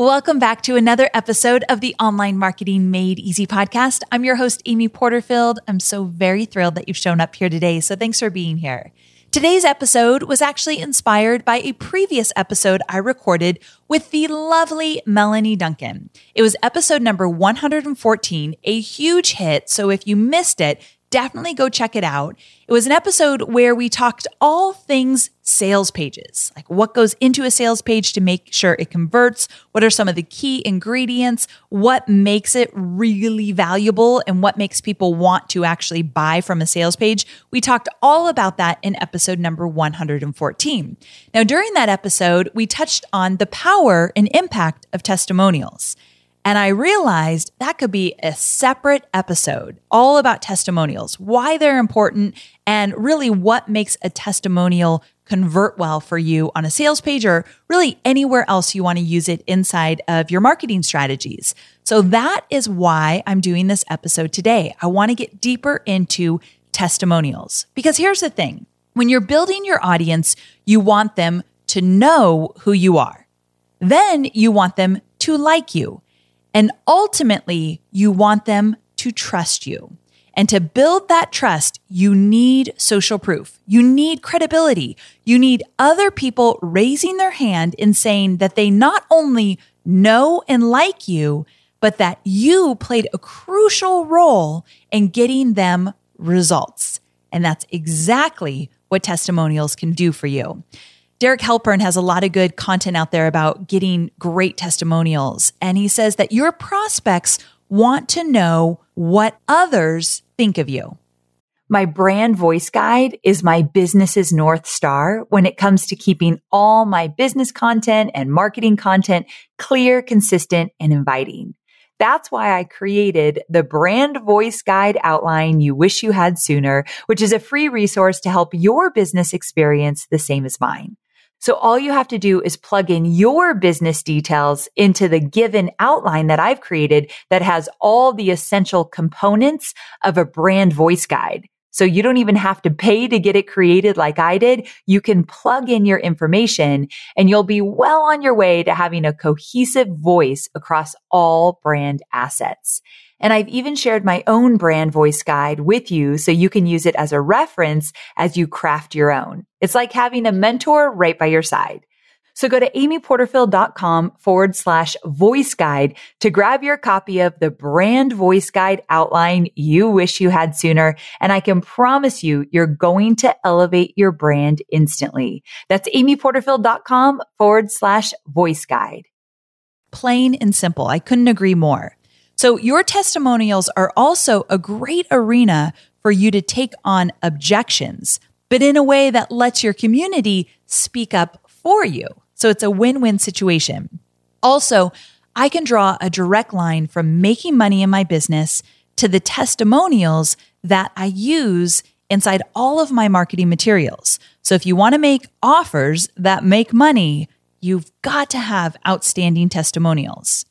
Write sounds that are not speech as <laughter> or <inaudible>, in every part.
Welcome back to another episode of the Online Marketing Made Easy podcast. I'm your host, Amy Porterfield. I'm so very thrilled that you've shown up here today. So thanks for being here. Today's episode was actually inspired by a previous episode I recorded with the lovely Melanie Duncan. It was episode number 114, a huge hit. So if you missed it, definitely go check it out. It was an episode where we talked all things sales pages, like what goes into a sales page to make sure it converts, what are some of the key ingredients, what makes it really valuable, and what makes people want to actually buy from a sales page. We talked all about that in episode number 114. Now, during that episode, we touched on the power and impact of testimonials. And I realized that could be a separate episode all about testimonials, why they're important, and really what makes a testimonial convert well for you on a sales page or really anywhere else you want to use it inside of your marketing strategies. So that is why I'm doing this episode today. I want to get deeper into testimonials because here's the thing when you're building your audience, you want them to know who you are. Then you want them to like you. And ultimately, you want them to trust you. And to build that trust, you need social proof. You need credibility. You need other people raising their hand and saying that they not only know and like you, but that you played a crucial role in getting them results. And that's exactly what testimonials can do for you. Derek Halpern has a lot of good content out there about getting great testimonials. And he says that your prospects want to know what others think of you. My brand voice guide is my business's North Star when it comes to keeping all my business content and marketing content clear, consistent, and inviting. That's why I created the brand voice guide outline you wish you had sooner, which is a free resource to help your business experience the same as mine. So all you have to do is plug in your business details into the given outline that I've created that has all the essential components of a brand voice guide. So you don't even have to pay to get it created like I did. You can plug in your information and you'll be well on your way to having a cohesive voice across all brand assets. And I've even shared my own brand voice guide with you so you can use it as a reference as you craft your own. It's like having a mentor right by your side. So go to amyporterfield.com forward slash voice guide to grab your copy of the brand voice guide outline you wish you had sooner. And I can promise you, you're going to elevate your brand instantly. That's amyporterfield.com forward slash voice guide. Plain and simple. I couldn't agree more. So your testimonials are also a great arena for you to take on objections, but in a way that lets your community speak up for you. So it's a win win situation. Also, I can draw a direct line from making money in my business to the testimonials that I use inside all of my marketing materials. So if you want to make offers that make money, you've got to have outstanding testimonials.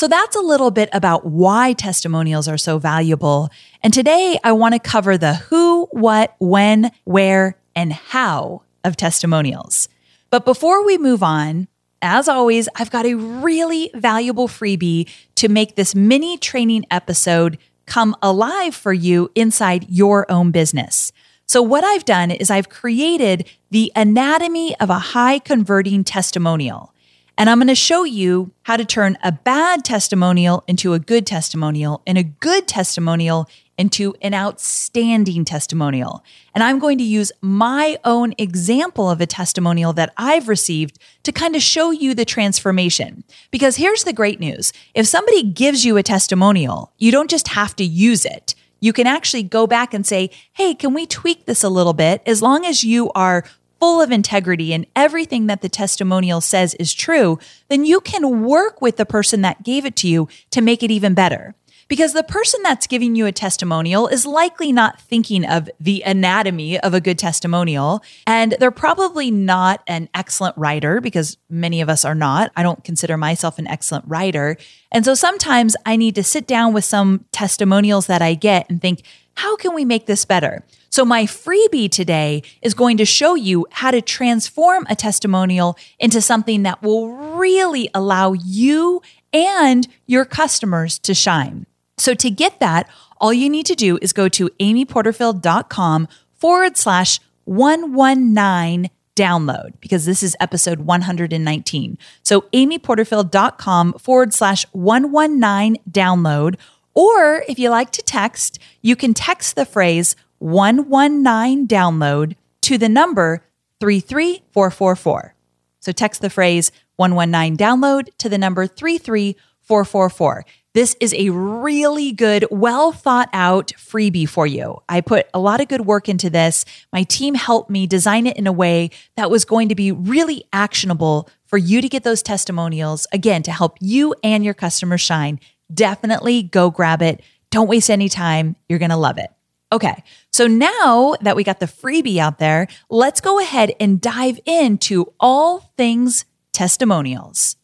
So that's a little bit about why testimonials are so valuable. And today I want to cover the who, what, when, where, and how of testimonials. But before we move on, as always, I've got a really valuable freebie to make this mini training episode come alive for you inside your own business. So, what I've done is I've created the anatomy of a high converting testimonial. And I'm going to show you how to turn a bad testimonial into a good testimonial and a good testimonial into an outstanding testimonial. And I'm going to use my own example of a testimonial that I've received to kind of show you the transformation. Because here's the great news if somebody gives you a testimonial, you don't just have to use it. You can actually go back and say, Hey, can we tweak this a little bit? As long as you are full of integrity and everything that the testimonial says is true, then you can work with the person that gave it to you to make it even better. Because the person that's giving you a testimonial is likely not thinking of the anatomy of a good testimonial. And they're probably not an excellent writer because many of us are not. I don't consider myself an excellent writer. And so sometimes I need to sit down with some testimonials that I get and think, how can we make this better? So, my freebie today is going to show you how to transform a testimonial into something that will really allow you and your customers to shine. So, to get that, all you need to do is go to amyporterfield.com forward slash 119 download because this is episode 119. So, amyporterfield.com forward slash 119 download or if you like to text, you can text the phrase 119 download to the number 33444. So text the phrase 119 download to the number 33444. This is a really good, well thought out freebie for you. I put a lot of good work into this. My team helped me design it in a way that was going to be really actionable for you to get those testimonials, again, to help you and your customers shine definitely go grab it. Don't waste any time. You're going to love it. Okay, so now that we got the freebie out there, let's go ahead and dive into all things testimonials.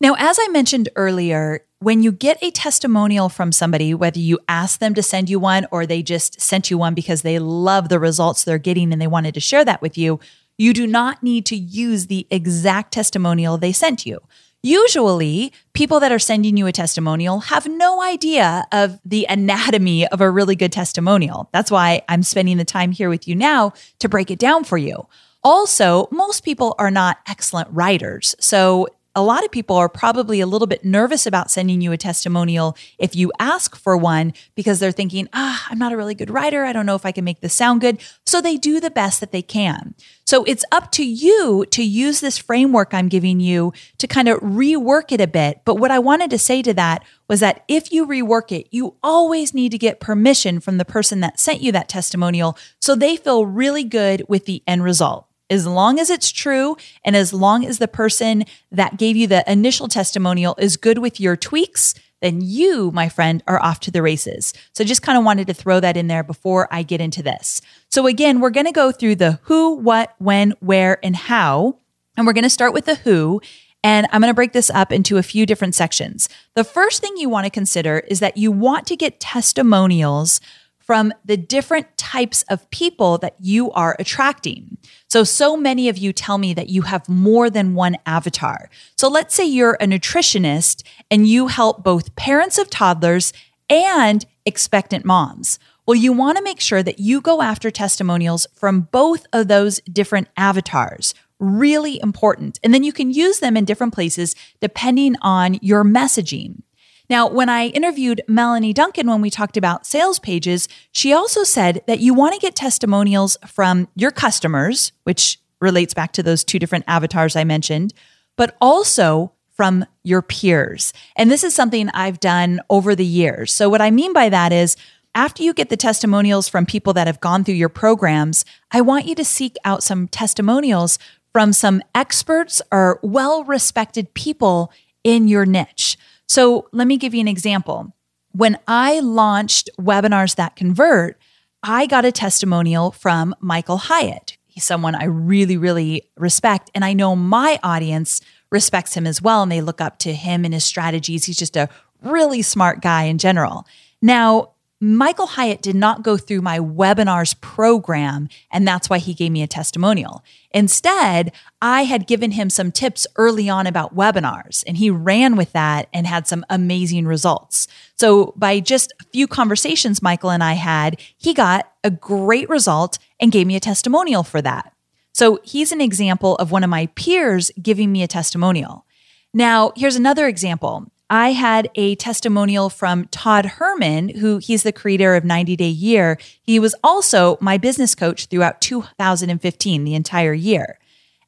Now, as I mentioned earlier, when you get a testimonial from somebody, whether you ask them to send you one or they just sent you one because they love the results they're getting and they wanted to share that with you, you do not need to use the exact testimonial they sent you. Usually, people that are sending you a testimonial have no idea of the anatomy of a really good testimonial. That's why I'm spending the time here with you now to break it down for you. Also, most people are not excellent writers. So a lot of people are probably a little bit nervous about sending you a testimonial if you ask for one because they're thinking, ah, I'm not a really good writer. I don't know if I can make this sound good. So they do the best that they can. So it's up to you to use this framework I'm giving you to kind of rework it a bit. But what I wanted to say to that was that if you rework it, you always need to get permission from the person that sent you that testimonial so they feel really good with the end result as long as it's true and as long as the person that gave you the initial testimonial is good with your tweaks, then you, my friend, are off to the races. So just kind of wanted to throw that in there before I get into this. So again, we're going to go through the who, what, when, where, and how. And we're going to start with the who. And I'm going to break this up into a few different sections. The first thing you want to consider is that you want to get testimonials from the different types of people that you are attracting. So, so many of you tell me that you have more than one avatar. So, let's say you're a nutritionist and you help both parents of toddlers and expectant moms. Well, you want to make sure that you go after testimonials from both of those different avatars. Really important. And then you can use them in different places depending on your messaging. Now, when I interviewed Melanie Duncan when we talked about sales pages, she also said that you want to get testimonials from your customers, which relates back to those two different avatars I mentioned, but also from your peers. And this is something I've done over the years. So, what I mean by that is, after you get the testimonials from people that have gone through your programs, I want you to seek out some testimonials from some experts or well respected people in your niche. So let me give you an example. When I launched Webinars That Convert, I got a testimonial from Michael Hyatt. He's someone I really, really respect. And I know my audience respects him as well. And they look up to him and his strategies. He's just a really smart guy in general. Now, Michael Hyatt did not go through my webinars program, and that's why he gave me a testimonial. Instead, I had given him some tips early on about webinars, and he ran with that and had some amazing results. So, by just a few conversations Michael and I had, he got a great result and gave me a testimonial for that. So, he's an example of one of my peers giving me a testimonial. Now, here's another example. I had a testimonial from Todd Herman, who he's the creator of 90 Day Year. He was also my business coach throughout 2015, the entire year.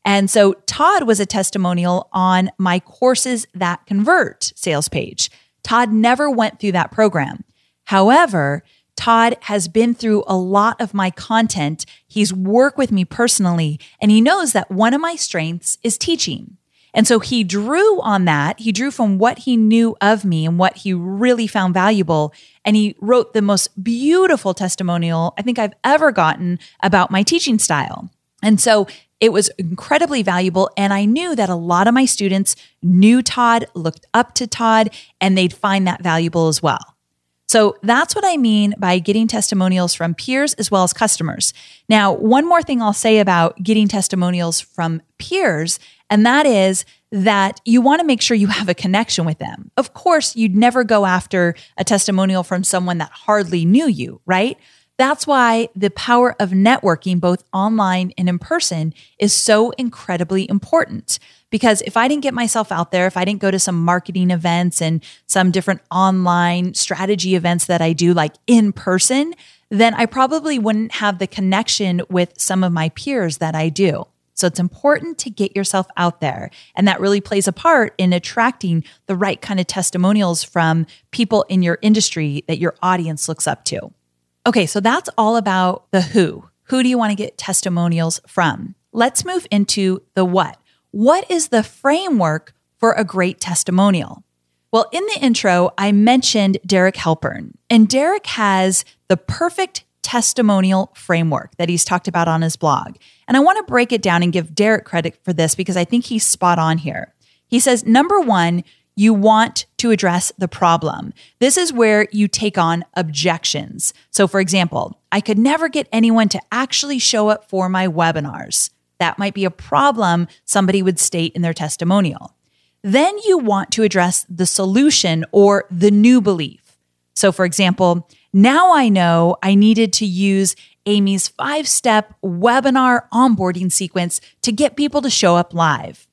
And so Todd was a testimonial on my courses that convert sales page. Todd never went through that program. However, Todd has been through a lot of my content. He's worked with me personally, and he knows that one of my strengths is teaching. And so he drew on that. He drew from what he knew of me and what he really found valuable. And he wrote the most beautiful testimonial I think I've ever gotten about my teaching style. And so it was incredibly valuable. And I knew that a lot of my students knew Todd, looked up to Todd, and they'd find that valuable as well. So that's what I mean by getting testimonials from peers as well as customers. Now, one more thing I'll say about getting testimonials from peers, and that is that you want to make sure you have a connection with them. Of course, you'd never go after a testimonial from someone that hardly knew you, right? That's why the power of networking, both online and in person, is so incredibly important. Because if I didn't get myself out there, if I didn't go to some marketing events and some different online strategy events that I do, like in person, then I probably wouldn't have the connection with some of my peers that I do. So it's important to get yourself out there. And that really plays a part in attracting the right kind of testimonials from people in your industry that your audience looks up to. Okay, so that's all about the who. Who do you want to get testimonials from? Let's move into the what. What is the framework for a great testimonial? Well, in the intro, I mentioned Derek Halpern, and Derek has the perfect testimonial framework that he's talked about on his blog. And I want to break it down and give Derek credit for this because I think he's spot on here. He says, number one, you want to address the problem. This is where you take on objections. So, for example, I could never get anyone to actually show up for my webinars. That might be a problem somebody would state in their testimonial. Then you want to address the solution or the new belief. So, for example, now I know I needed to use Amy's five step webinar onboarding sequence to get people to show up live.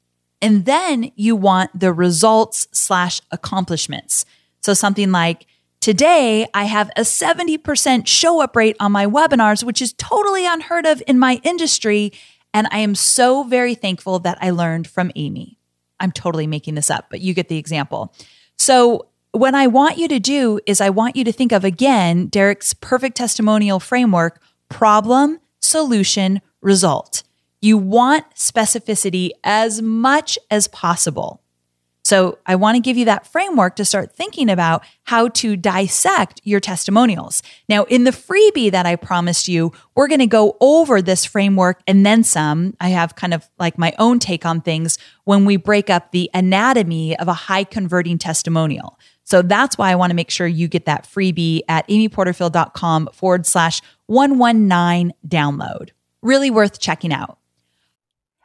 And then you want the results slash accomplishments. So something like, Today, I have a 70% show up rate on my webinars, which is totally unheard of in my industry. And I am so very thankful that I learned from Amy. I'm totally making this up, but you get the example. So, what I want you to do is, I want you to think of again Derek's perfect testimonial framework problem, solution, result. You want specificity as much as possible. So I want to give you that framework to start thinking about how to dissect your testimonials. Now, in the freebie that I promised you, we're going to go over this framework and then some. I have kind of like my own take on things when we break up the anatomy of a high converting testimonial. So that's why I want to make sure you get that freebie at amyporterfield.com forward slash 119 download. Really worth checking out.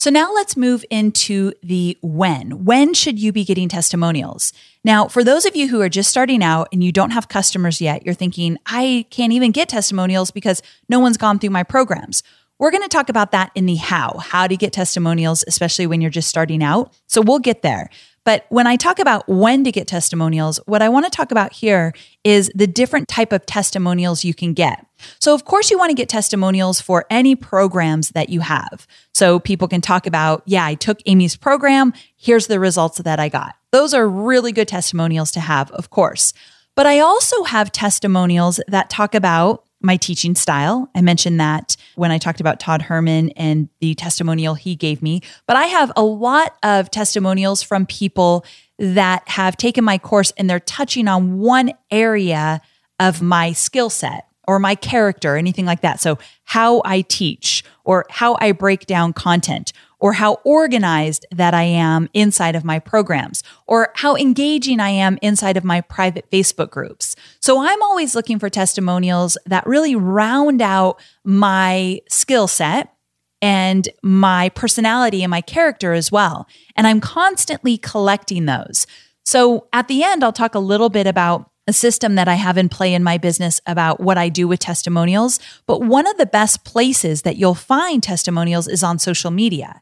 So now let's move into the when. When should you be getting testimonials? Now, for those of you who are just starting out and you don't have customers yet, you're thinking, I can't even get testimonials because no one's gone through my programs. We're going to talk about that in the how, how to get testimonials, especially when you're just starting out. So we'll get there. But when I talk about when to get testimonials, what I want to talk about here is the different type of testimonials you can get. So of course you want to get testimonials for any programs that you have. So people can talk about, yeah, I took Amy's program, here's the results that I got. Those are really good testimonials to have, of course. But I also have testimonials that talk about my teaching style. I mentioned that when I talked about Todd Herman and the testimonial he gave me. But I have a lot of testimonials from people that have taken my course and they're touching on one area of my skill set or my character, anything like that. So, how I teach or how I break down content or how organized that I am inside of my programs, or how engaging I am inside of my private Facebook groups. So I'm always looking for testimonials that really round out my skill set and my personality and my character as well. And I'm constantly collecting those. So at the end, I'll talk a little bit about a system that I have in play in my business about what I do with testimonials. But one of the best places that you'll find testimonials is on social media.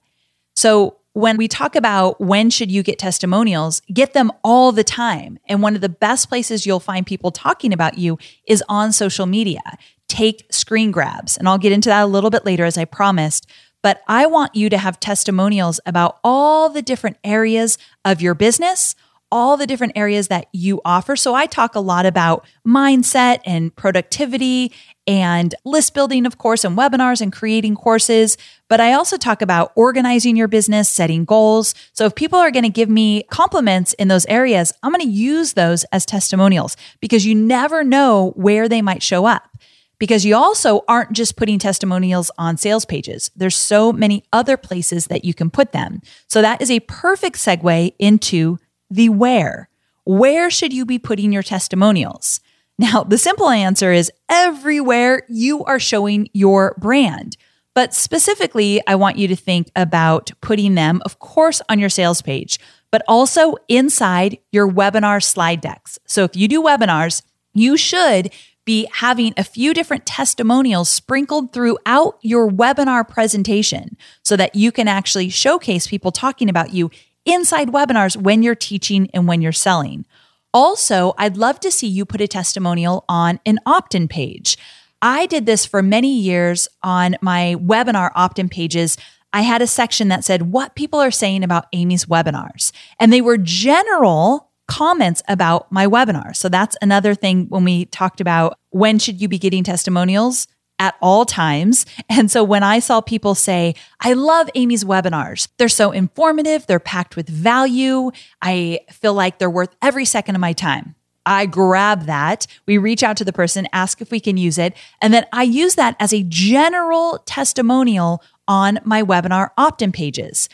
So when we talk about when should you get testimonials, get them all the time. And one of the best places you'll find people talking about you is on social media. Take screen grabs. And I'll get into that a little bit later as I promised. But I want you to have testimonials about all the different areas of your business, all the different areas that you offer. So I talk a lot about mindset and productivity and list building, of course, and webinars and creating courses. But I also talk about organizing your business, setting goals. So if people are going to give me compliments in those areas, I'm going to use those as testimonials because you never know where they might show up. Because you also aren't just putting testimonials on sales pages. There's so many other places that you can put them. So that is a perfect segue into the where. Where should you be putting your testimonials? Now, the simple answer is everywhere you are showing your brand. But specifically, I want you to think about putting them, of course, on your sales page, but also inside your webinar slide decks. So if you do webinars, you should be having a few different testimonials sprinkled throughout your webinar presentation so that you can actually showcase people talking about you inside webinars when you're teaching and when you're selling. Also, I'd love to see you put a testimonial on an opt in page. I did this for many years on my webinar opt in pages. I had a section that said what people are saying about Amy's webinars, and they were general comments about my webinar. So that's another thing when we talked about when should you be getting testimonials? At all times. And so when I saw people say, I love Amy's webinars, they're so informative, they're packed with value. I feel like they're worth every second of my time. I grab that. We reach out to the person, ask if we can use it. And then I use that as a general testimonial on my webinar opt in pages.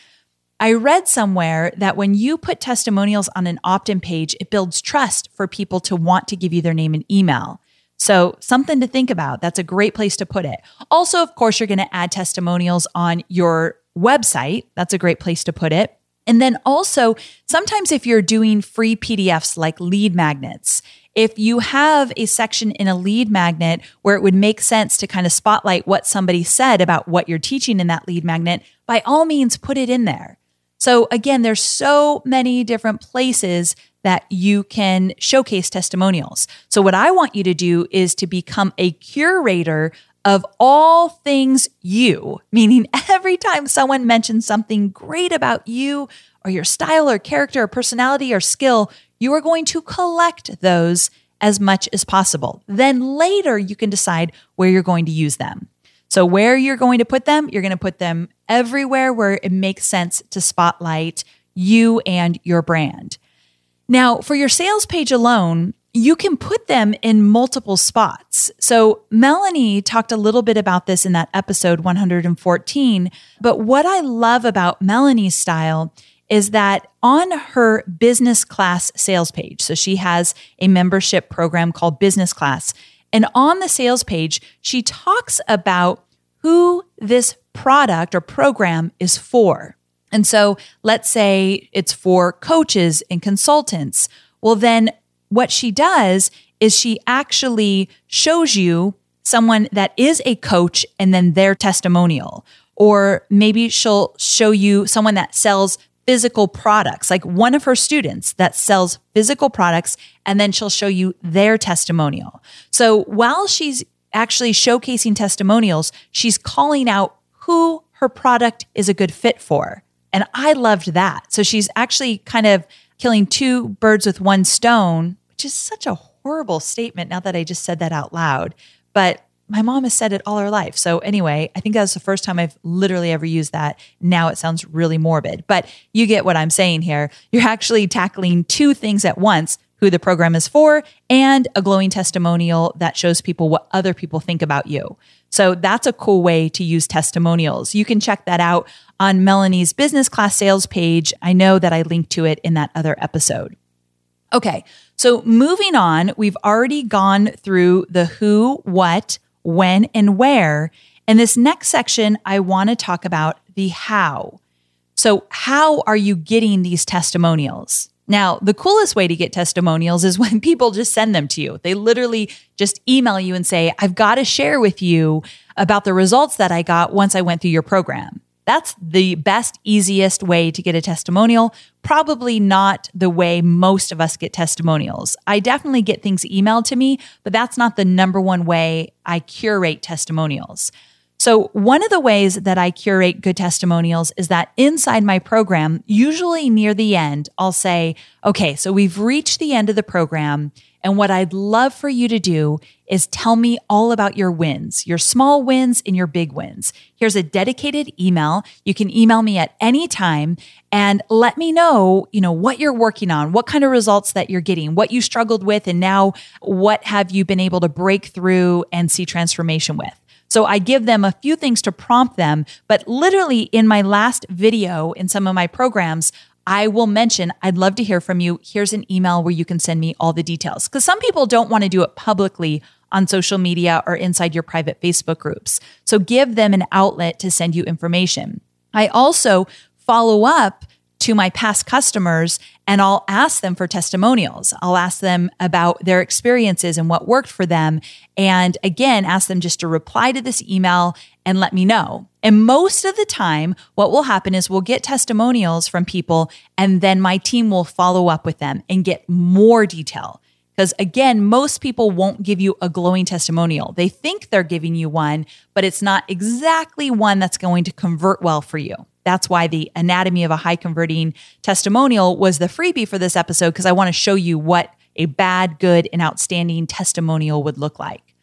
I read somewhere that when you put testimonials on an opt in page, it builds trust for people to want to give you their name and email. So, something to think about. That's a great place to put it. Also, of course, you're going to add testimonials on your website. That's a great place to put it. And then also, sometimes if you're doing free PDFs like lead magnets, if you have a section in a lead magnet where it would make sense to kind of spotlight what somebody said about what you're teaching in that lead magnet, by all means, put it in there. So again, there's so many different places that you can showcase testimonials. So what I want you to do is to become a curator of all things you, meaning <laughs> every time someone mentions something great about you or your style or character or personality or skill, you are going to collect those as much as possible. Then later you can decide where you're going to use them. So, where you're going to put them, you're going to put them everywhere where it makes sense to spotlight you and your brand. Now, for your sales page alone, you can put them in multiple spots. So, Melanie talked a little bit about this in that episode 114. But what I love about Melanie's style is that on her business class sales page, so she has a membership program called Business Class. And on the sales page, she talks about who this product or program is for. And so let's say it's for coaches and consultants. Well, then what she does is she actually shows you someone that is a coach and then their testimonial. Or maybe she'll show you someone that sells physical products, like one of her students that sells physical products, and then she'll show you their testimonial. So while she's actually showcasing testimonials, she's calling out who her product is a good fit for. And I loved that. So she's actually kind of killing two birds with one stone, which is such a horrible statement now that I just said that out loud. But my mom has said it all her life. So anyway, I think that's the first time I've literally ever used that. Now it sounds really morbid, but you get what I'm saying here. You're actually tackling two things at once who the program is for and a glowing testimonial that shows people what other people think about you. So that's a cool way to use testimonials. You can check that out on Melanie's business class sales page. I know that I linked to it in that other episode. Okay, so moving on, we've already gone through the who, what, when, and where. In this next section, I want to talk about the how. So, how are you getting these testimonials? Now, the coolest way to get testimonials is <laughs> when people just send them to you. They literally just email you and say, I've got to share with you about the results that I got once I went through your program. That's the best, easiest way to get a testimonial. Probably not the way most of us get testimonials. I definitely get things emailed to me, but that's not the number one way I curate testimonials. So, one of the ways that I curate good testimonials is that inside my program, usually near the end, I'll say, okay, so we've reached the end of the program. And what I'd love for you to do is tell me all about your wins, your small wins and your big wins. Here's a dedicated email. You can email me at any time and let me know, you know, what you're working on, what kind of results that you're getting, what you struggled with and now what have you been able to break through and see transformation with. So I give them a few things to prompt them, but literally in my last video in some of my programs, I will mention, I'd love to hear from you. Here's an email where you can send me all the details. Because some people don't want to do it publicly on social media or inside your private Facebook groups. So give them an outlet to send you information. I also follow up to my past customers and I'll ask them for testimonials. I'll ask them about their experiences and what worked for them. And again, ask them just to reply to this email and let me know. And most of the time, what will happen is we'll get testimonials from people and then my team will follow up with them and get more detail. Because again, most people won't give you a glowing testimonial. They think they're giving you one, but it's not exactly one that's going to convert well for you. That's why the anatomy of a high converting testimonial was the freebie for this episode, because I want to show you what a bad, good, and outstanding testimonial would look like.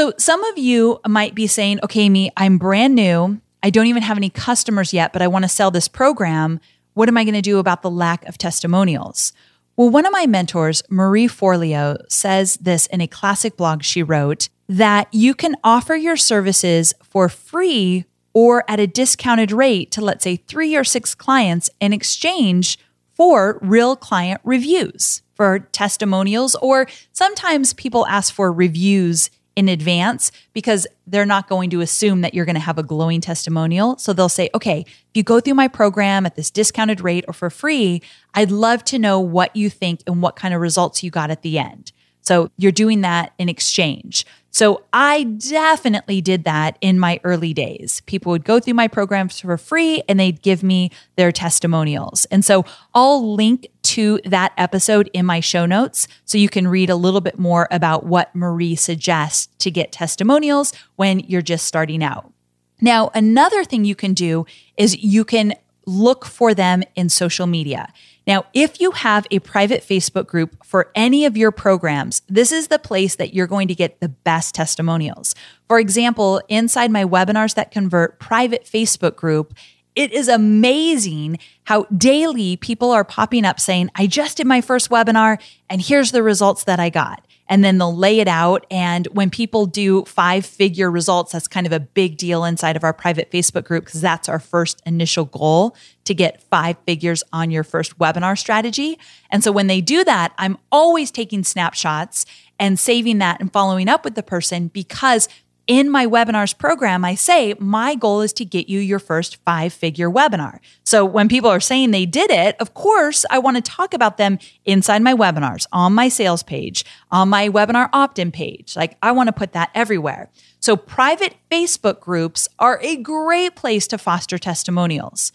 So some of you might be saying, okay, me, I'm brand new. I don't even have any customers yet, but I want to sell this program. What am I going to do about the lack of testimonials? Well, one of my mentors, Marie Forleo, says this in a classic blog she wrote that you can offer your services for free or at a discounted rate to, let's say, three or six clients in exchange for real client reviews, for testimonials, or sometimes people ask for reviews in advance because they're not going to assume that you're going to have a glowing testimonial. So they'll say, okay, if you go through my program at this discounted rate or for free, I'd love to know what you think and what kind of results you got at the end. So you're doing that in exchange. So I definitely did that in my early days. People would go through my programs for free and they'd give me their testimonials. And so I'll link to that episode in my show notes so you can read a little bit more about what Marie suggests to get testimonials when you're just starting out. Now, another thing you can do is you can look for them in social media. Now, if you have a private Facebook group for any of your programs, this is the place that you're going to get the best testimonials. For example, inside my webinars that convert private Facebook group, it is amazing how daily people are popping up saying, I just did my first webinar and here's the results that I got and then they'll lay it out. And when people do five figure results, that's kind of a big deal inside of our private Facebook group because that's our first initial goal to get five figures on your first webinar strategy. And so when they do that, I'm always taking snapshots and saving that and following up with the person because in my webinars program, I say my goal is to get you your first five figure webinar. So when people are saying they did it, of course, I want to talk about them inside my webinars, on my sales page, on my webinar opt in page. Like I want to put that everywhere. So private Facebook groups are a great place to foster testimonials.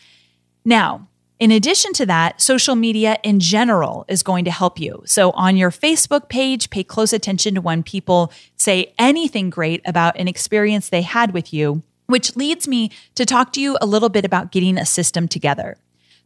Now, in addition to that, social media in general is going to help you. So on your Facebook page, pay close attention to when people say anything great about an experience they had with you, which leads me to talk to you a little bit about getting a system together.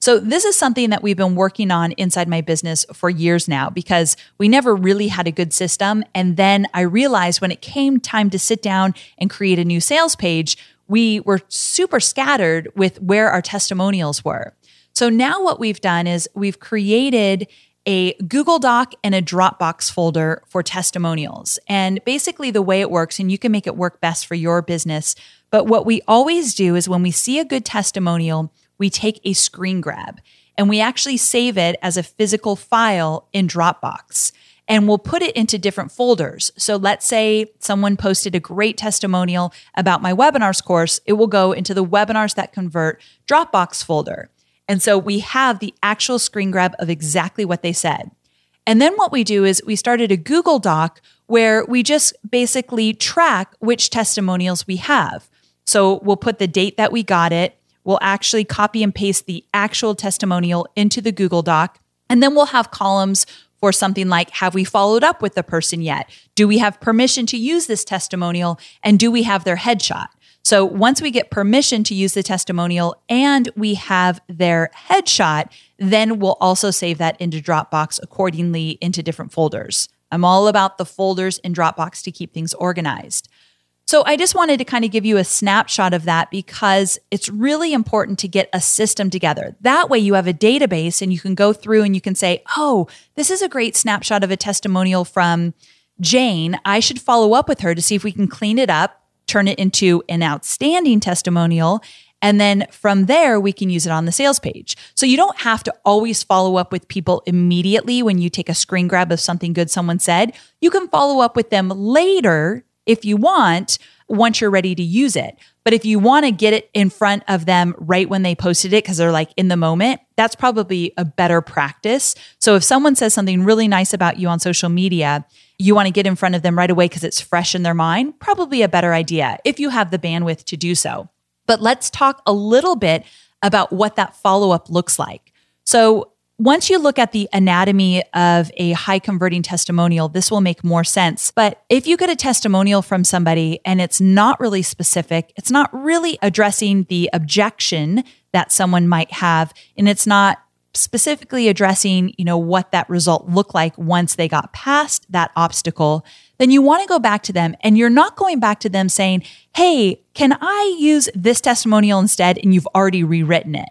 So, this is something that we've been working on inside my business for years now because we never really had a good system. And then I realized when it came time to sit down and create a new sales page, we were super scattered with where our testimonials were. So now what we've done is we've created a Google Doc and a Dropbox folder for testimonials. And basically, the way it works, and you can make it work best for your business, but what we always do is when we see a good testimonial, we take a screen grab and we actually save it as a physical file in Dropbox and we'll put it into different folders. So let's say someone posted a great testimonial about my webinars course, it will go into the webinars that convert Dropbox folder. And so we have the actual screen grab of exactly what they said. And then what we do is we started a Google Doc where we just basically track which testimonials we have. So we'll put the date that we got it. We'll actually copy and paste the actual testimonial into the Google Doc. And then we'll have columns for something like Have we followed up with the person yet? Do we have permission to use this testimonial? And do we have their headshot? So once we get permission to use the testimonial and we have their headshot, then we'll also save that into Dropbox accordingly into different folders. I'm all about the folders in Dropbox to keep things organized. So I just wanted to kind of give you a snapshot of that because it's really important to get a system together. That way you have a database and you can go through and you can say, "Oh, this is a great snapshot of a testimonial from Jane. I should follow up with her to see if we can clean it up turn it into an outstanding testimonial. And then from there, we can use it on the sales page. So you don't have to always follow up with people immediately when you take a screen grab of something good someone said. You can follow up with them later if you want, once you're ready to use it. But if you want to get it in front of them right when they posted it, because they're like in the moment, that's probably a better practice. So if someone says something really nice about you on social media, you want to get in front of them right away because it's fresh in their mind, probably a better idea if you have the bandwidth to do so. But let's talk a little bit about what that follow up looks like. So, once you look at the anatomy of a high converting testimonial, this will make more sense. But if you get a testimonial from somebody and it's not really specific, it's not really addressing the objection that someone might have, and it's not specifically addressing, you know, what that result looked like once they got past that obstacle, then you want to go back to them and you're not going back to them saying, "Hey, can I use this testimonial instead?" and you've already rewritten it.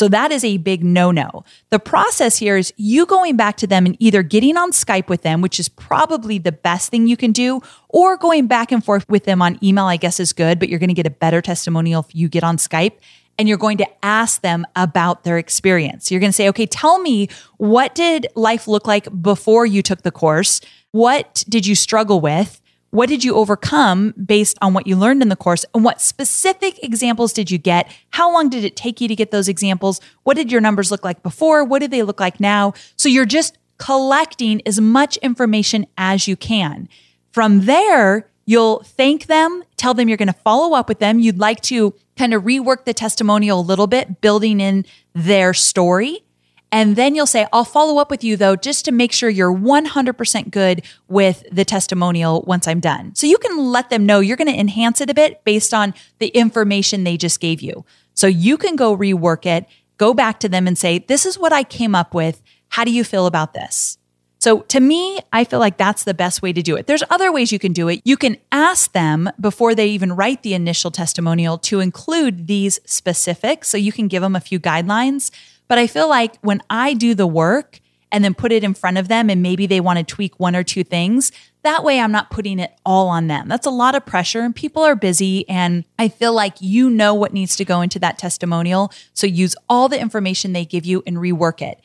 So that is a big no-no. The process here is you going back to them and either getting on Skype with them, which is probably the best thing you can do, or going back and forth with them on email, I guess is good, but you're going to get a better testimonial if you get on Skype and you're going to ask them about their experience. You're going to say, okay, tell me what did life look like before you took the course? What did you struggle with? What did you overcome based on what you learned in the course? And what specific examples did you get? How long did it take you to get those examples? What did your numbers look like before? What do they look like now? So you're just collecting as much information as you can. From there, you'll thank them, tell them you're going to follow up with them. You'd like to kind of rework the testimonial a little bit, building in their story. And then you'll say, I'll follow up with you though, just to make sure you're 100% good with the testimonial once I'm done. So you can let them know you're going to enhance it a bit based on the information they just gave you. So you can go rework it, go back to them and say, This is what I came up with. How do you feel about this? So to me, I feel like that's the best way to do it. There's other ways you can do it. You can ask them before they even write the initial testimonial to include these specifics. So you can give them a few guidelines. But I feel like when I do the work and then put it in front of them and maybe they want to tweak one or two things, that way I'm not putting it all on them. That's a lot of pressure and people are busy. And I feel like you know what needs to go into that testimonial. So use all the information they give you and rework it.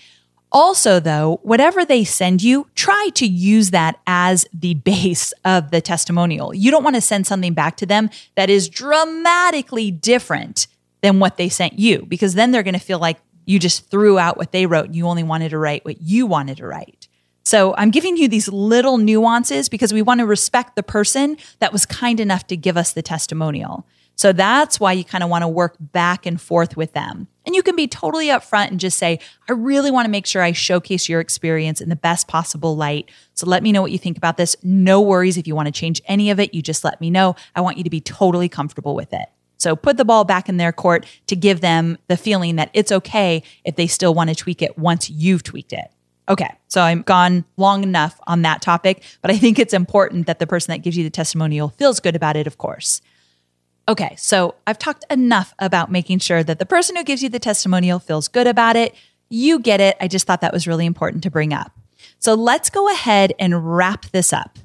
Also, though, whatever they send you, try to use that as the <laughs> base of the testimonial. You don't want to send something back to them that is dramatically different than what they sent you, because then they're going to feel like you just threw out what they wrote and you only wanted to write what you wanted to write. So I'm giving you these little nuances because we want to respect the person that was kind enough to give us the testimonial. So that's why you kind of want to work back and forth with them. And you can be totally upfront and just say, I really want to make sure I showcase your experience in the best possible light. So let me know what you think about this. No worries if you want to change any of it, you just let me know. I want you to be totally comfortable with it. So put the ball back in their court to give them the feeling that it's okay if they still want to tweak it once you've tweaked it. Okay, so I'm gone long enough on that topic, but I think it's important that the person that gives you the testimonial feels good about it, of course. Okay, so I've talked enough about making sure that the person who gives you the testimonial feels good about it. You get it. I just thought that was really important to bring up. So let's go ahead and wrap this up.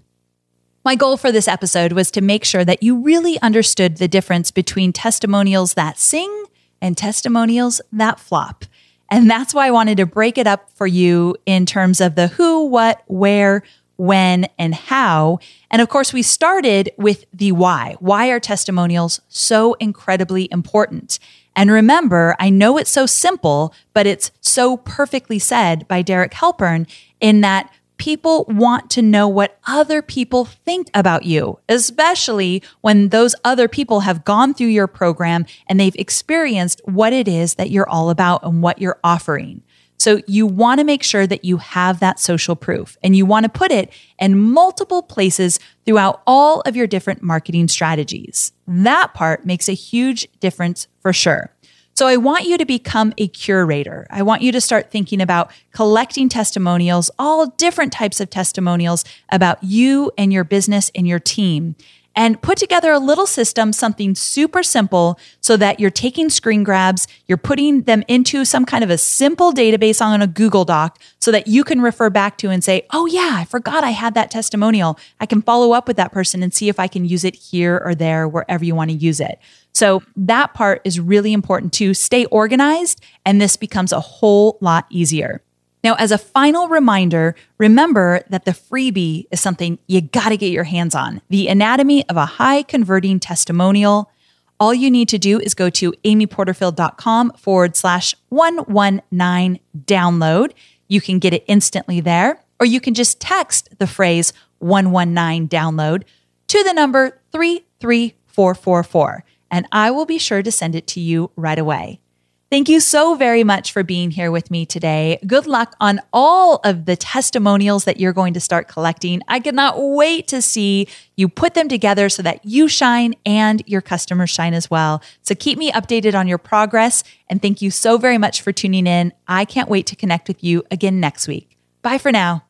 My goal for this episode was to make sure that you really understood the difference between testimonials that sing and testimonials that flop. And that's why I wanted to break it up for you in terms of the who, what, where, when, and how. And of course, we started with the why. Why are testimonials so incredibly important? And remember, I know it's so simple, but it's so perfectly said by Derek Halpern in that people want to know what other people think about you, especially when those other people have gone through your program and they've experienced what it is that you're all about and what you're offering. So you want to make sure that you have that social proof and you want to put it in multiple places throughout all of your different marketing strategies. That part makes a huge difference for sure. So I want you to become a curator. I want you to start thinking about collecting testimonials, all different types of testimonials about you and your business and your team and put together a little system, something super simple, so that you're taking screen grabs, you're putting them into some kind of a simple database on a Google Doc so that you can refer back to and say, oh, yeah, I forgot I had that testimonial. I can follow up with that person and see if I can use it here or there, wherever you want to use it. So that part is really important to stay organized, and this becomes a whole lot easier. Now, as a final reminder, remember that the freebie is something you got to get your hands on the anatomy of a high converting testimonial. All you need to do is go to amyporterfield.com forward slash 119 download. You can get it instantly there, or you can just text the phrase 119 download to the number 33444, and I will be sure to send it to you right away. Thank you so very much for being here with me today. Good luck on all of the testimonials that you're going to start collecting. I cannot wait to see you put them together so that you shine and your customers shine as well. So keep me updated on your progress. And thank you so very much for tuning in. I can't wait to connect with you again next week. Bye for now.